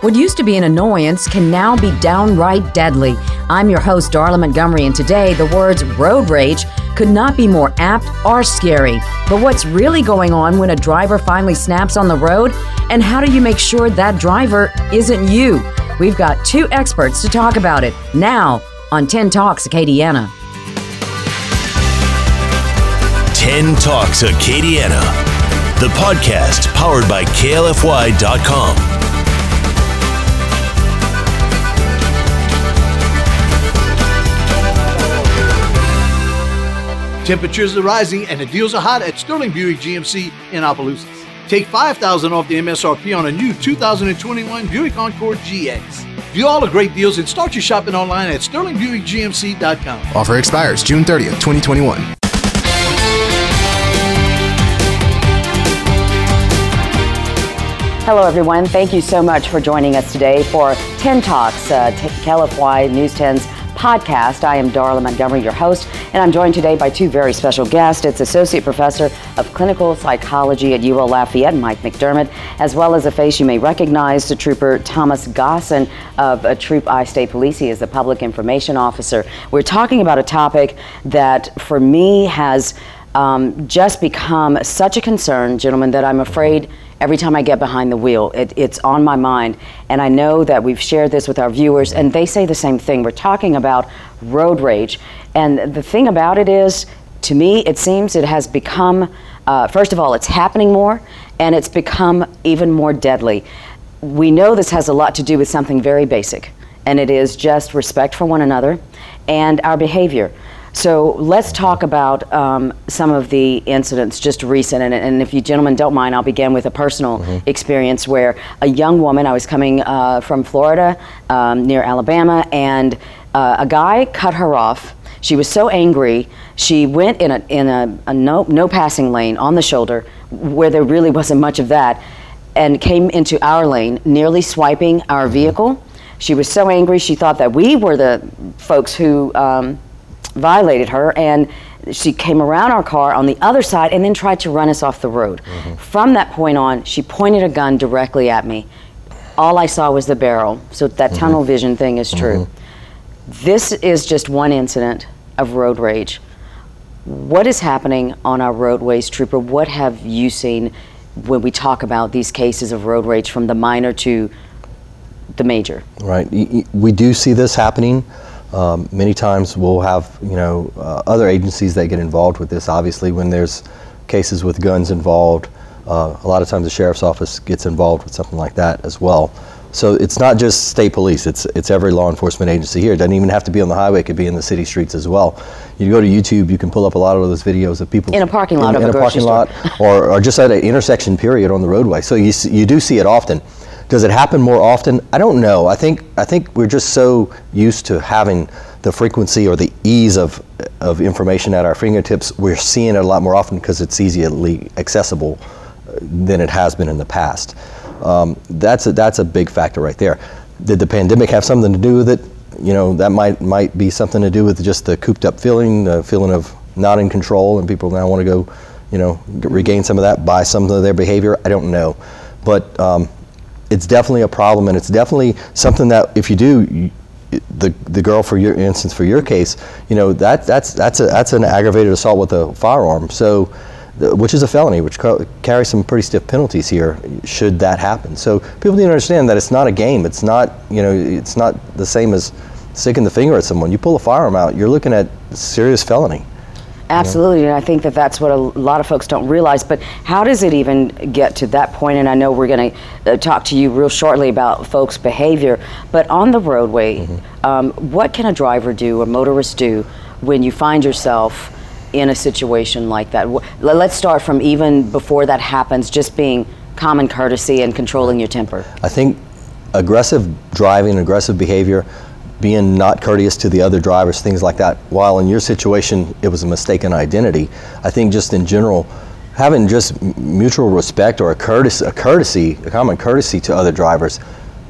What used to be an annoyance can now be downright deadly. I'm your host, Darla Montgomery, and today the words road rage could not be more apt or scary. But what's really going on when a driver finally snaps on the road? And how do you make sure that driver isn't you? We've got two experts to talk about it now on 10 Talks Acadiana. 10 Talks Acadiana, the podcast powered by KLFY.com. Temperatures are rising and the deals are hot at Sterling Buick GMC in Opelousas. Take 5000 off the MSRP on a new 2021 Buick Encore GX. View all the great deals and start your shopping online at sterlingbuickgmc.com. Offer expires June 30th, 2021. Hello, everyone. Thank you so much for joining us today for 10 Talks, uh, KLFY News 10's podcast. I am Darla Montgomery, your host, and I'm joined today by two very special guests. It's Associate Professor of Clinical Psychology at UL Lafayette, Mike McDermott, as well as a face you may recognize, the Trooper Thomas Gosson of uh, Troop I State Police. He is the Public Information Officer. We're talking about a topic that, for me, has um, just become such a concern, gentlemen, that I'm afraid every time I get behind the wheel. It, it's on my mind. And I know that we've shared this with our viewers, and they say the same thing. We're talking about road rage. And the thing about it is, to me, it seems it has become, uh, first of all, it's happening more, and it's become even more deadly. We know this has a lot to do with something very basic, and it is just respect for one another and our behavior. So let's talk about um, some of the incidents just recent. And, and, if you gentlemen don't mind, I'll begin with a personal mm-hmm. experience where a young woman, I was coming uh, from Florida um, near Alabama, and uh, a guy cut her off. She was so angry, she went in a, in a, a no, no passing lane on the shoulder where there really wasn't much of that and came into our lane, nearly swiping our vehicle. She was so angry, she thought that we were the folks who. Um, violated her and she came around our car on the other side and then tried to run us off the road. Mm-hmm. From that point on, she pointed a gun directly at me. All I saw was the barrel. So that mm-hmm. tunnel vision thing is true. Mm-hmm. This is just one incident of road rage. What is happening on our roadways, Trooper? What have you seen when we talk about these cases of road rage from the minor to the major? Right. We do see this happening. Um, many times we'll have you know uh, other agencies that get involved with this. Obviously, when there's cases with guns involved, uh, a lot of times the sheriff's office gets involved with something like that as well. So it's not just state police; it's it's every law enforcement agency here. It doesn't even have to be on the highway; it could be in the city streets as well. You go to YouTube, you can pull up a lot of those videos of people in a parking lot in, in a, a parking store. lot, or, or just at an intersection period on the roadway. So you you do see it often. Does it happen more often? I don't know. I think I think we're just so used to having the frequency or the ease of of information at our fingertips. We're seeing it a lot more often because it's easily accessible uh, than it has been in the past. Um, that's a, that's a big factor right there. Did the pandemic have something to do with it? You know, that might might be something to do with just the cooped up feeling, the feeling of not in control, and people now want to go, you know, regain some of that by some of their behavior. I don't know, but um, it's definitely a problem, and it's definitely something that if you do, you, the the girl for your instance for your case, you know that that's that's a, that's an aggravated assault with a firearm. So, which is a felony, which ca- carries some pretty stiff penalties here. Should that happen, so people need to understand that it's not a game. It's not you know it's not the same as sticking the finger at someone. You pull a firearm out, you're looking at serious felony. Absolutely, and I think that that's what a lot of folks don't realize. But how does it even get to that point? And I know we're going to uh, talk to you real shortly about folks' behavior. But on the roadway, mm-hmm. um, what can a driver do, a motorist do, when you find yourself in a situation like that? Let's start from even before that happens, just being common courtesy and controlling your temper. I think aggressive driving, aggressive behavior being not courteous to the other drivers, things like that. While in your situation, it was a mistaken identity. I think just in general, having just mutual respect or a courtesy, a courtesy, a common courtesy to other drivers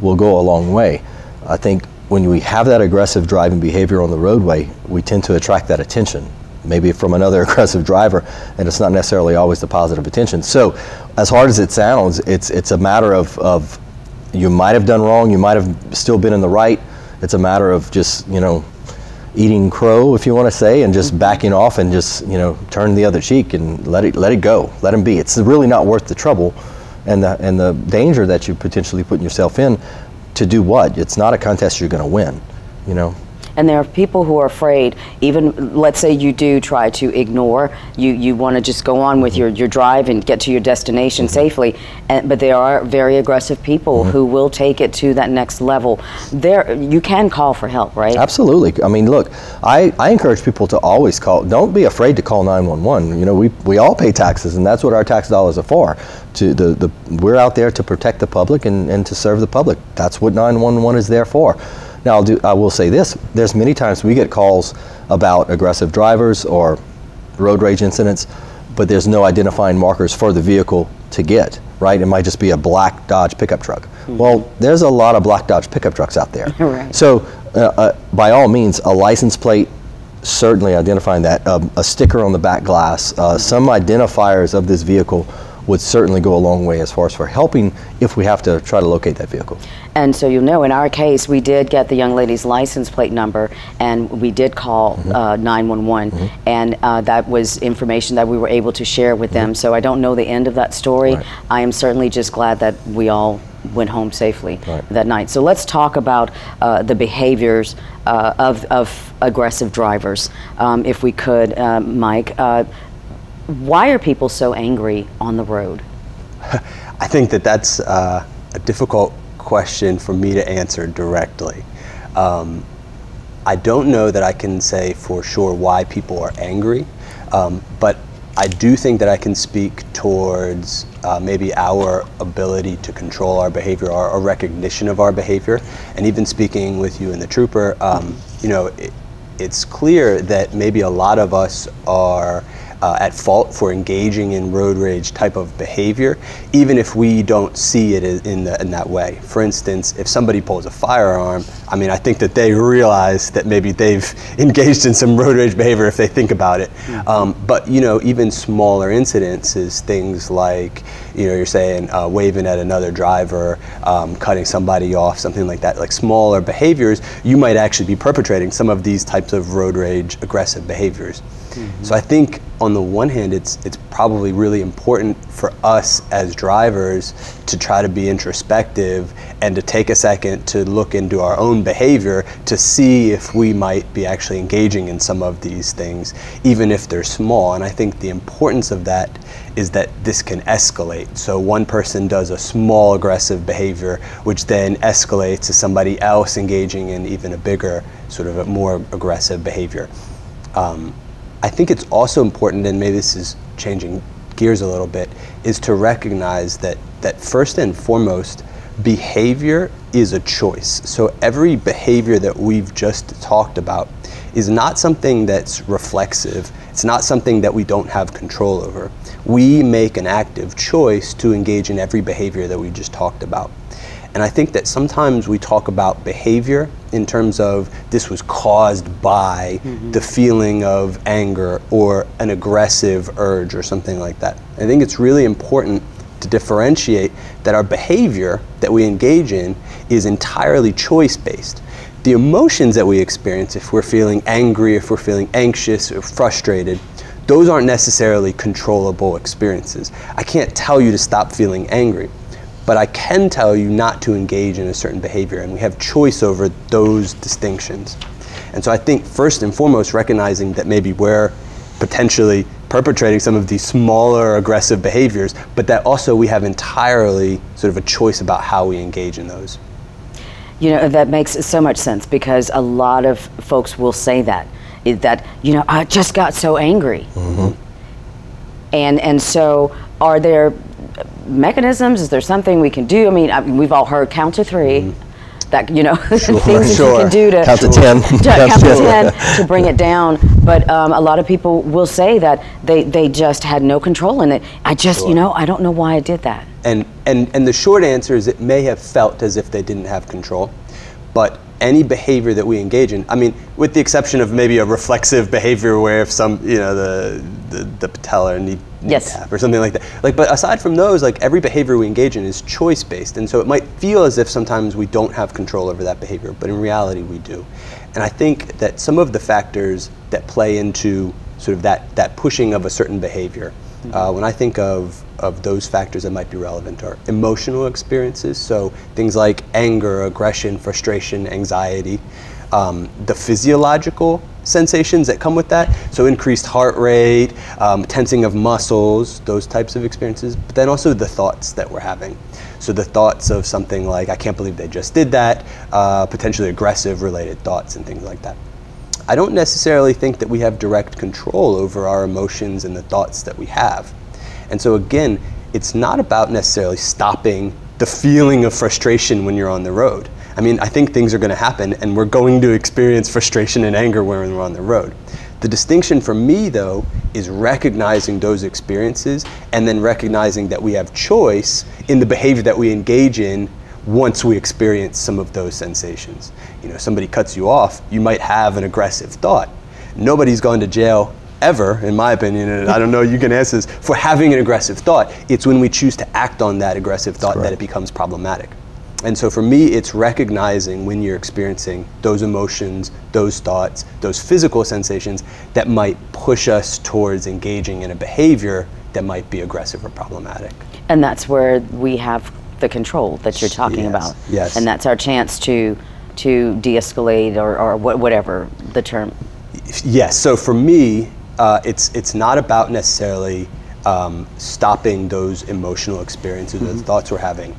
will go a long way. I think when we have that aggressive driving behavior on the roadway, we tend to attract that attention, maybe from another aggressive driver, and it's not necessarily always the positive attention. So, as hard as it sounds, it's it's a matter of, of you might have done wrong, you might have still been in the right. It's a matter of just, you know, eating crow, if you want to say, and just mm-hmm. backing off and just, you know, turn the other cheek and let it let it go, let him be. It's really not worth the trouble and the and the danger that you're potentially putting yourself in to do what? It's not a contest you're going to win, you know. And there are people who are afraid, even let's say you do try to ignore, you, you want to just go on with your, your drive and get to your destination Mm-hmm. safely. And, but there are very aggressive people Mm-hmm. who will take it to that next level. There, you can call for help, right? Absolutely. I mean, look, I, I encourage people to always call. Don't be afraid to call 911. You know, we, we all pay taxes, and that's what our tax dollars are for. To the, the we're out there to protect the public and, and to serve the public. That's what 911 is there for. Now, I'll do, I will say this: there's many times we get calls about aggressive drivers or road rage incidents, but there's no identifying markers for the vehicle to get. Right? It might just be a black Dodge pickup truck. Well, there's a lot of black Dodge pickup trucks out there. Right. So, uh, uh, by all means, a license plate, certainly identifying that, um, a sticker on the back glass, uh, some identifiers of this vehicle would certainly go a long way as far as for helping if we have to try to locate that vehicle. And so you know, in our case, we did get the young lady's license plate number, and we did call Mm-hmm. uh, 911, and uh, that was information that we were able to share with them. So I don't know the end of that story. Mm-hmm. Right. I am certainly just glad that we all went home safely Right. that night. So let's talk about uh, the behaviors uh, of, of aggressive drivers, um, if we could, uh, Mike. Why are people so angry on the road? I think that that's uh, a difficult question for me to answer directly. Um, I don't know that I can say for sure why people are angry, um, but I do think that I can speak towards uh, maybe our ability to control our behavior, our, our recognition of our behavior, and even speaking with you and the trooper, um, you know, it, it's clear that maybe a lot of us are uh, at fault for engaging in road rage type of behavior, even if we don't see it in, the, in that way. For instance, if somebody pulls a firearm, I mean, I think that they realize that maybe they've engaged in some road rage behavior if they think about it. Um, but you know, even smaller incidences, things like you know, you're saying uh, waving at another driver, um, cutting somebody off, something like that, like smaller behaviors, you might actually be perpetrating some of these types of road rage aggressive behaviors. So I think on the one hand, it's it's probably really important for us as drivers to try to be introspective and to take a second to look into our own behavior to see if we might be actually engaging in some of these things, even if they're small. And I think the importance of that is that this can escalate. So one person does a small aggressive behavior, which then escalates to somebody else engaging in even a bigger, sort of a more aggressive behavior. Um, I think it's also important, and maybe this is changing gears a little bit, is to recognize that that first and foremost, behavior is a choice. So every behavior that we've just talked about is not something that's reflexive. It's not something that we don't have control over. We make an active choice to engage in every behavior that we just talked about. And I think that sometimes we talk about behavior in terms of this was caused by mm-hmm. the feeling of anger or an aggressive urge or something like that. I think it's really important to differentiate that our behavior that we engage in is entirely choice based. The emotions that we experience, if we're feeling angry, if we're feeling anxious or frustrated, those aren't necessarily controllable experiences. I can't tell you to stop feeling angry but I can tell you not to engage in a certain behavior, and we have choice over those distinctions. And so I think first and foremost, recognizing that maybe we're potentially perpetrating some of these smaller aggressive behaviors, but that also we have entirely sort of a choice about how we engage in those. You know, that makes so much sense because a lot of folks will say that, that, you know, I just got so angry. Mm-hmm. And, and so, are there mechanisms? Is there something we can do? I mean, I, we've all heard count to 3 That you know, things that you can do to Count to 10. to count to ten to bring it down. But um, a lot of people will say that they, they just had no control in it. I just, you know, I don't know why I did that. And, and, and the short answer is it may have felt as if they didn't have control, but any behavior that we engage in, I mean, with the exception of maybe a reflexive behavior where if some, you know, the, the, the patellar knee Yes. or something like that. Like, but aside from those, like every behavior we engage in is choice based, and so it might feel as if sometimes we don't have control over that behavior, but in reality we do. And I think that some of the factors that play into sort of that that pushing of a certain behavior, uh, when I think of of those factors that might be relevant are emotional experiences, so things like anger, aggression, frustration, anxiety, um, the physiological sensations that come with that. So increased heart rate, um, tensing of muscles, those types of experiences. But then also the thoughts that we're having. So the thoughts of something like, I can't believe they just did that, uh, potentially aggressive related thoughts and things like that. I don't necessarily think that we have direct control over our emotions and the thoughts that we have. And so again, it's not about necessarily stopping the feeling of frustration when you're on the road. I mean, I think things are going to happen and we're going to experience frustration and anger when we're on the road. The distinction for me, though, is recognizing those experiences and then recognizing that we have choice in the behavior that we engage in once we experience some of those sensations. You know, somebody cuts you off, you might have an aggressive thought. Nobody's gone to jail ever, in my opinion, and I don't know, you can answer this, for having an aggressive thought. It's when we choose to act on that aggressive thought that it becomes problematic. And so for me, it's recognizing when you're experiencing those emotions, those thoughts, those physical sensations that might push us towards engaging in a behavior that might be aggressive or problematic. And that's where we have the control that you're talking Yes, about. yes. And that's our chance to to de-escalate or, or wha- whatever the term. Yes. So for me, uh, it's it's not about necessarily um, stopping those emotional experiences, those thoughts we're having,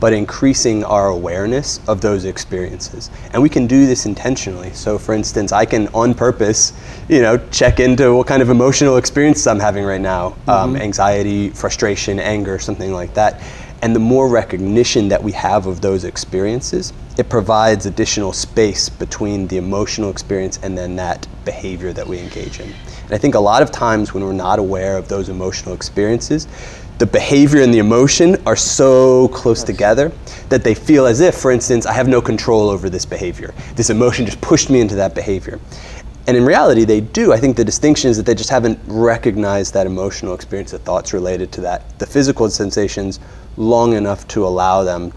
but increasing our awareness of those experiences. And we can do this intentionally. So, for instance, I can on purpose, you know, check into what kind of emotional experiences I'm having right now, um, anxiety, frustration, anger, something like that. And the more recognition that we have of those experiences, it provides additional space between the emotional experience and then that behavior that we engage in. And I think a lot of times when we're not aware of those emotional experiences, the behavior and the emotion are so close together that they feel as if, for instance, I have no control over this behavior. This emotion just pushed me into that behavior. And in reality, they do. I think the distinction is that they just haven't recognized that emotional experience, the thoughts related to that, the physical sensations, long enough to allow them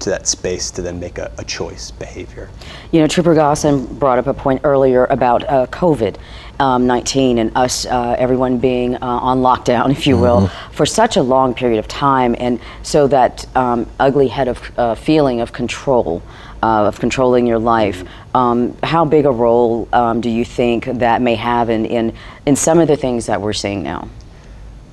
to that space to then make a, a choice behavior. You know, Trooper Gosson brought up a point earlier about uh, COVID um, 19 and us, uh, everyone being uh, on lockdown, if you will, for such a long period of time. And so that um, ugly head of uh, feeling of control. Uh, of controlling your life, um, how big a role um, do you think that may have in, in in some of the things that we're seeing now?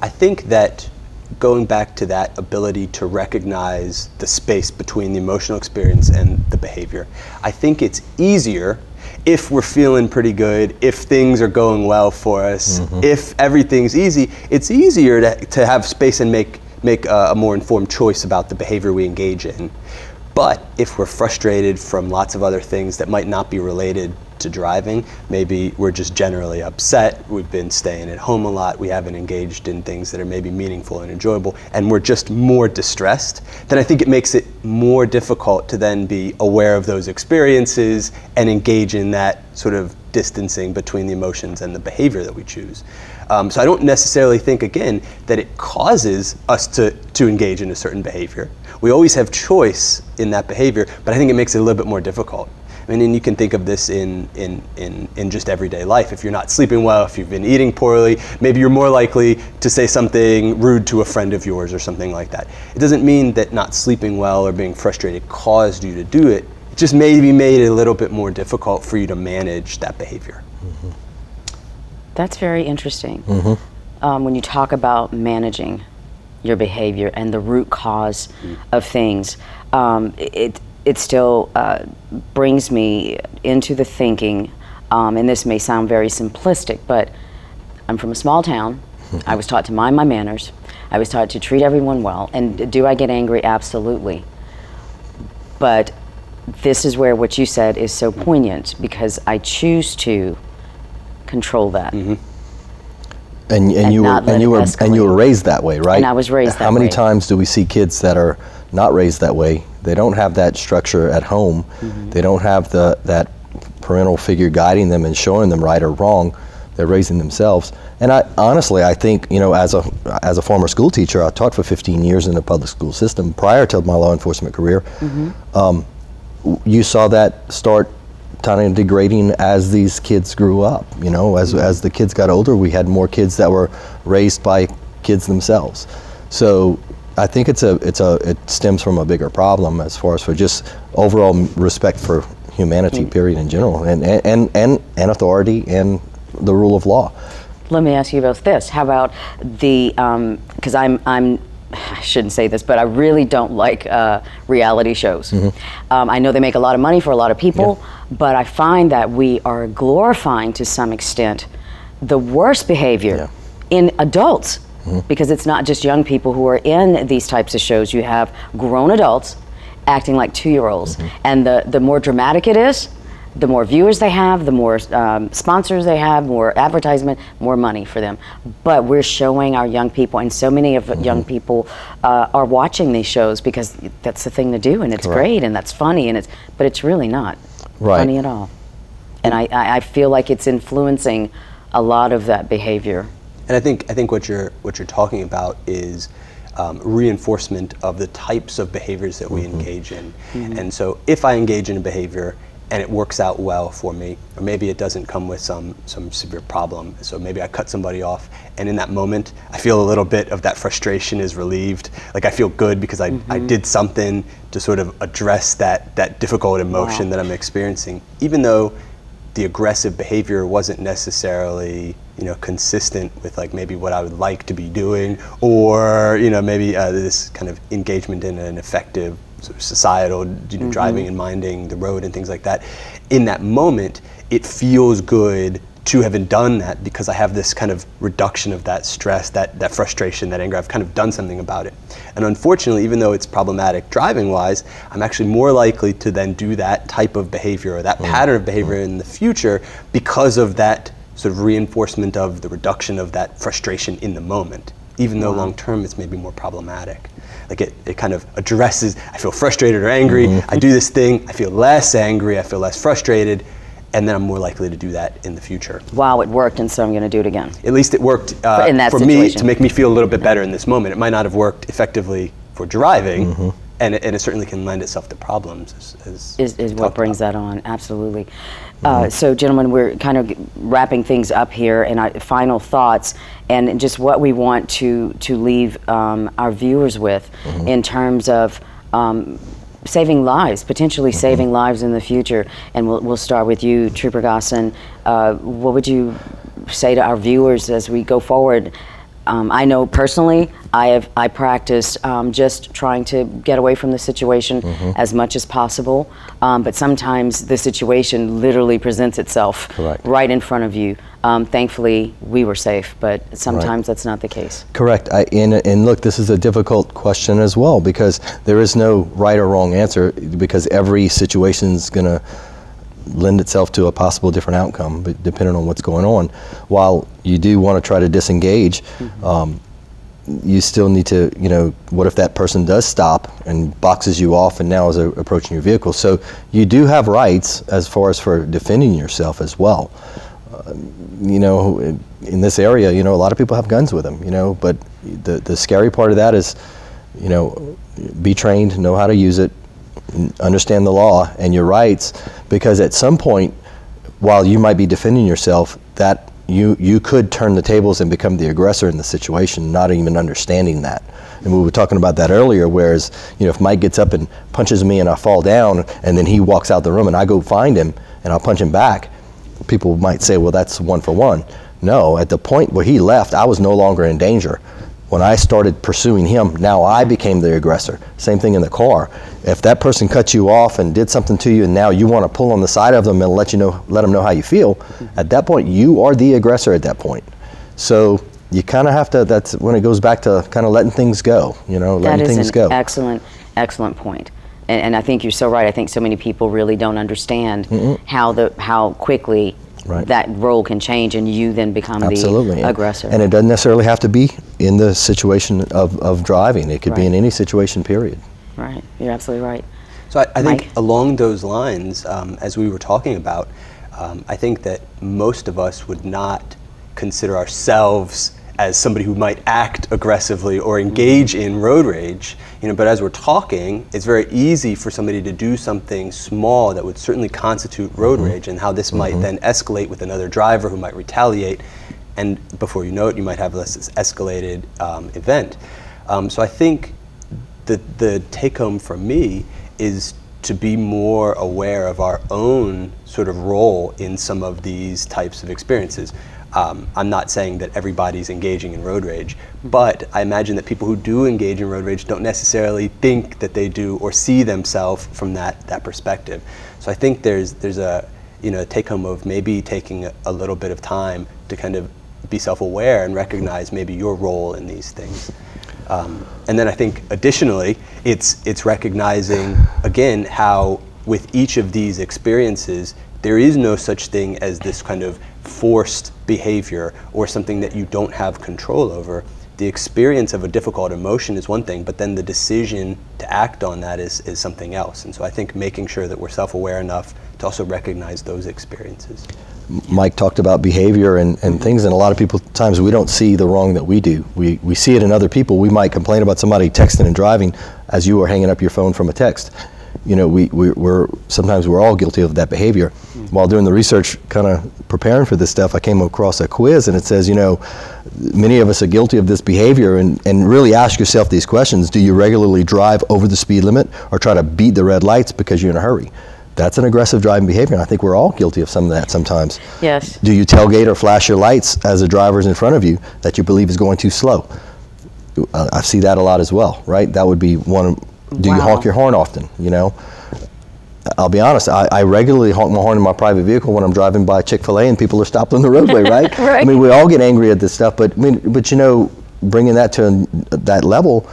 I think that going back to that ability to recognize the space between the emotional experience and the behavior, I think it's easier if we're feeling pretty good, if things are going well for us, mm-hmm. if everything's easy, it's easier to, to have space and make, make a, a more informed choice about the behavior we engage in. But if we're frustrated from lots of other things that might not be related to driving, maybe we're just generally upset, we've been staying at home a lot, we haven't engaged in things that are maybe meaningful and enjoyable, and we're just more distressed, then I think it makes it more difficult to then be aware of those experiences and engage in that sort of distancing between the emotions and the behavior that we choose. Um, so I don't necessarily think, again, that it causes us to, to engage in a certain behavior. We always have choice in that behavior, but I think it makes it a little bit more difficult. I mean, and you can think of this in, in, in, in just everyday life. If you're not sleeping well, if you've been eating poorly, maybe you're more likely to say something rude to a friend of yours or something like that. It doesn't mean that not sleeping well or being frustrated caused you to do it. It just maybe made it a little bit more difficult for you to manage that behavior. That's very interesting. Um, when you talk about managing your behavior and the root cause of things, um, it it still uh, brings me into the thinking. Um, and this may sound very simplistic, but I'm from a small town. I was taught to mind my manners. I was taught to treat everyone well. And do I get angry? Absolutely. But this is where what you said is so poignant because I choose to control that. And, and, And you were not let and you were and you were raised that way, right? And I was raised that way. How many way. times do we see kids that are not raised that way? They don't have that structure at home. Mm-hmm. They don't have the that parental figure guiding them and showing them right or wrong. they're raising themselves. And I honestly, I think you know, as a as a former school teacher, I taught for 15 years in the public school system prior to my law enforcement career. Um, you saw that start kind of degrading as these kids grew up. You know, as as the kids got older, we had more kids that were raised by kids themselves. So I think it's a it's a it stems from a bigger problem as far as for just overall respect for humanity, period, in general, and and and and, authority and the rule of law. Let me ask you about this. How about the? Because I'm I'm. I shouldn't say this, but I really don't like uh, reality shows. Um, I know they make a lot of money for a lot of people, but I find that we are glorifying to some extent the worst behavior Yeah. in adults because it's not just young people who are in these types of shows. You have grown adults acting like two year olds. And the, the more dramatic it is, the more viewers they have, the more um, sponsors they have, more advertisement, more money for them. But we're showing our young people, and so many of young people uh, are watching these shows because that's the thing to do, and it's Correct. great, and that's funny, and it's, but it's really not Right. funny at all. And I, I feel like it's influencing a lot of that behavior. And I think I think what you're what you're talking about is um, reinforcement of the types of behaviors that we mm-hmm. engage in. Mm-hmm. And so, if I engage in a behavior and it works out well for me, or maybe it doesn't come with some some severe problem. So maybe I cut somebody off, and in that moment, I feel a little bit of that frustration is relieved. Like I feel good because I, I mm-hmm. did something to sort of address that that difficult emotion Wow. that I'm experiencing, even though the aggressive behavior wasn't necessarily you know consistent with like maybe what I would like to be doing or you know maybe uh, this kind of engagement in an effective sort of societal you know driving and minding the road and things like that. In that moment it feels good to have done that because I have this kind of reduction of that stress, that, that frustration, that anger. I've kind of done something about it. And unfortunately, even though it's problematic driving wise, I'm actually more likely to then do that type of behavior or that mm. pattern of behavior mm. in the future because of that sort of reinforcement of the reduction of that frustration in the moment, even though mm. long term it's maybe more problematic. Like it, it kind of addresses, I feel frustrated or angry, mm-hmm. I do this thing, I feel less angry, I feel less frustrated, and then I'm more likely to do that in the future. Wow, it worked, and so I'm going to do it again. At least it worked uh, For- in that for me to make me feel a little bit better in this moment. It might not have worked effectively for driving, Mm-hmm. and, it, and it certainly can lend itself to problems. As, as is, is what brings about. that on. Absolutely. Uh, so, gentlemen, we're kind of wrapping things up here, and our final thoughts, and just what we want to to leave um, our viewers with in terms of. Um, Saving lives, potentially saving lives in the future, and we'll, we'll start with you, Trooper Gosson. Uh, what would you say to our viewers as we go forward? Um, I know personally, I have I practiced um, just trying to get away from the situation as much as possible. Um, but sometimes the situation literally presents itself Correct. right in front of you. Um, thankfully, we were safe, but sometimes that's not the case. Correct. I, and, and look, this is a difficult question as well because there is no right or wrong answer because every situation is going to lend itself to a possible different outcome, but depending on what's going on. While you do want to try to disengage, um, you still need to, you know, what if that person does stop and boxes you off and now is uh, approaching your vehicle? So you do have rights as far as for defending yourself as well you know, in, in this area, you know, a lot of people have guns with them, you know, but the, the scary part of that is, you know, be trained, know how to use it, understand the law and your rights, because at some point, while you might be defending yourself, that you, you could turn the tables and become the aggressor in the situation, not even understanding that. And we were talking about that earlier, whereas, you know, if Mike gets up and punches me and I fall down, and then he walks out the room and I go find him and I'll punch him back, people might say, well, that's one for one. No, at the point where he left, I was no longer in danger. When I started pursuing him, now I became the aggressor. Same thing in the car. If that person cut you off and did something to you, and now you want to pull on the side of them and let you know, let them know how you feel, at that point you are the aggressor. At that point, so you kind of have to. That's when it goes back to kind of letting things go. You know, That letting is things an go. excellent, excellent point. And, and I think you're so right. I think so many people really don't understand how the how quickly Right. that role can change, and you then become Absolutely. the And- aggressor. And it doesn't necessarily have to be in the situation of, of driving. It could be in any situation, period. right, you're absolutely right. So I, I think Mike? along those lines, um, as we were talking about, um, I think that most of us would not consider ourselves as somebody who might act aggressively or engage in road rage. You know, but as we're talking, it's very easy for somebody to do something small that would certainly constitute road rage, and how this might then escalate with another driver who might retaliate, and before you know it, you might have this escalated um, event. Um, so I think the the take home from me is to be more aware of our own sort of role in some of these types of experiences. Um, I'm not saying that everybody's engaging in road rage, but I imagine that people who do engage in road rage don't necessarily think that they do or see themselves from that, that perspective. So I think there's, there's a you know, take home of maybe taking a, little bit of time to kind of be self aware and recognize maybe your role in these things. Um, and then I think additionally, it's, it's recognizing again how with each of these experiences, there is no such thing as this kind of forced behavior or something that you don't have control over. The experience of a difficult emotion is one thing, but then the decision to act on that is, is something else. And so I think making sure that we're self aware enough to also recognize those experiences. Mike talked about behavior and, and things, and a lot of people times we don't see the wrong that we do. We, we see it in other people. We might complain about somebody texting and driving as you are hanging up your phone from a text. You know, we, we, we're sometimes we're all guilty of that behavior. While doing the research, kind of preparing for this stuff, I came across a quiz, and it says, you know, many of us are guilty of this behavior, and, and really ask yourself these questions: Do you regularly drive over the speed limit, or try to beat the red lights because you're in a hurry? That's an aggressive driving behavior, and I think we're all guilty of some of that sometimes. Yes. Do you tailgate or flash your lights as the driver's in front of you that you believe is going too slow? Uh, I see that a lot as well, right? That would be one. Do you honk your horn often? You know, I'll be honest. I, I regularly honk my horn in my private vehicle when I'm driving by Chick Fil A and people are stopped on the roadway, right? Right. I mean, we all get angry at this stuff, but I mean, but you know, bringing that to that level,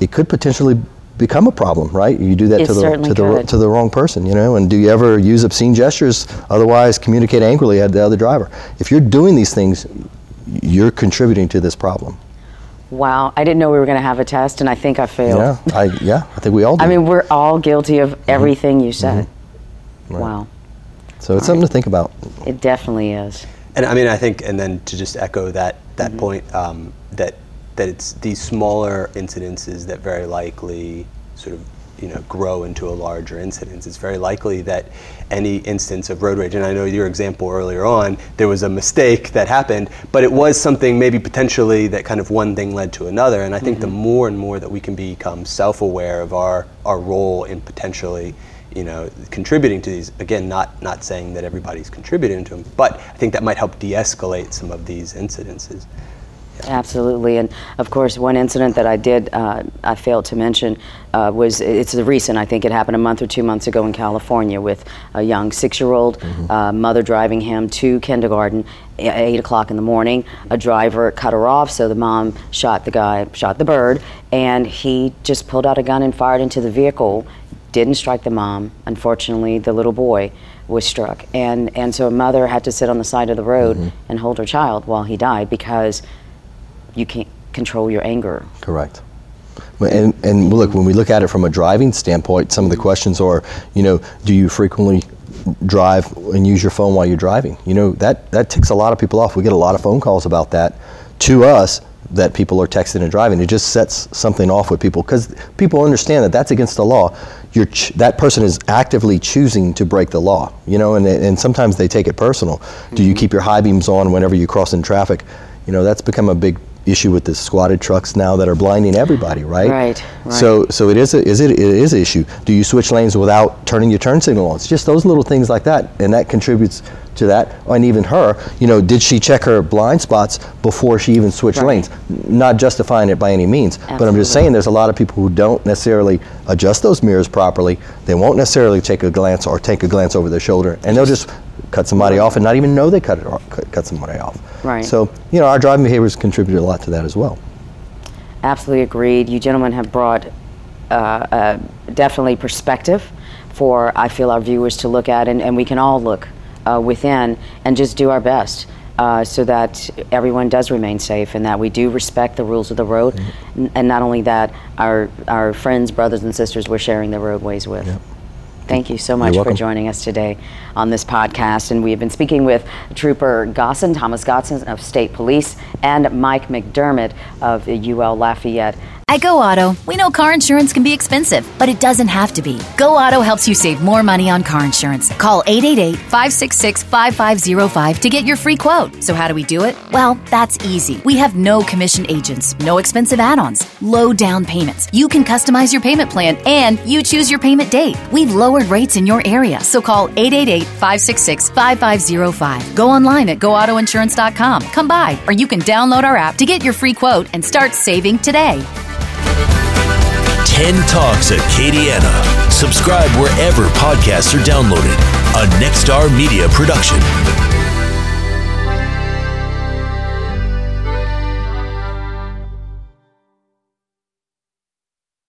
it could potentially become a problem, right? You do that It to the to the could. to the wrong person, you know. And do you ever use obscene gestures? Otherwise, communicate angrily at the other driver. If you're doing these things, you're contributing to this problem. Wow. I didn't know we were going to have a test, and I think I failed. Yeah, I yeah, I think we all do. I mean, we're all guilty of mm-hmm. everything you said. Mm-hmm. Right. Wow. so it's something to think about. It definitely is. And I mean, I think, and then to just echo that that mm-hmm. point, um, that that it's these smaller incidences that very likely sort of you know grow into a larger incident. It's very likely that any instance of road rage, and I know your example earlier on, there was a mistake that happened, but it was something maybe potentially that kind of one thing led to another. And I think the mm-hmm. more and more that we can become self-aware of our our role in potentially you know, contributing to these. Again, not not saying that everybody's contributing to them, but I think that might help de-escalate some of these incidences. Absolutely, and of course, one incident that I did, uh, I failed to mention, uh, was it's the recent. I think it happened a month or two months ago in California with a young six-year-old uh, mother driving him to kindergarten at eight o'clock in the morning. A driver cut her off, so the mom shot the guy, shot the bird, and he just pulled out a gun and fired into the vehicle. Didn't strike the mom. Unfortunately, the little boy was struck, and and so a mother had to sit on the side of the road and hold her child while he died because you can't control your anger. Correct. And, and look, when we look at it from a driving standpoint, some of the questions are, you know, do you frequently drive and use your phone while you're driving? You know, that, that ticks a lot of people off. We get a lot of phone calls about that to us that people are texting and driving. It just sets something off with people because people understand that that's against the law. You're ch- that person is actively choosing to break the law, you know, and, and sometimes they take it personal. Do you mm-hmm. keep your high beams on whenever you cross in traffic? You know, that's become a big issue with the squatted trucks now that are blinding everybody, right? Right, right. So, so it is a, is it, it is an issue. Do you switch lanes without turning your turn signal on? It's just those little things like that, and that contributes to that. And even her, you know, did she check her blind spots before she even switched Right. lanes? Not justifying it by any means, but I'm just saying there's a lot of people who don't necessarily adjust those mirrors properly. They won't necessarily take a glance or take a glance over their shoulder, and they'll just cut somebody off and not even know they cut it off, cut, somebody off. Right. So, you know, our driving behaviors contribute a lot to that as well. Absolutely agreed. You gentlemen have brought uh, uh, definitely perspective for, I feel, our viewers to look at, and, and we can all look uh, within and just do our best uh, so that everyone does remain safe and that we do respect the rules of the road. N- and not only that, our, our friends, brothers, and sisters we're sharing the roadways with. Thank you so much for joining us today on this podcast. And we have been speaking with Trooper Gosson, Thomas Gosson of State Police, and Mike McDermott of UL Lafayette. At Go Auto, we know car insurance can be expensive, but it doesn't have to be. Go Auto helps you save more money on car insurance. Call 888 566 5505 to get your free quote. So, how do we do it? Well, that's easy. We have no commission agents, no expensive add ons, low down payments. You can customize your payment plan and you choose your payment date. We've lowered rates in your area, so call 888 566 5505. Go online at goautoinsurance.com. Come by, or you can download our app to get your free quote and start saving today. 10 Talks Acadiana. Subscribe wherever podcasts are downloaded. A Nexstar Media production.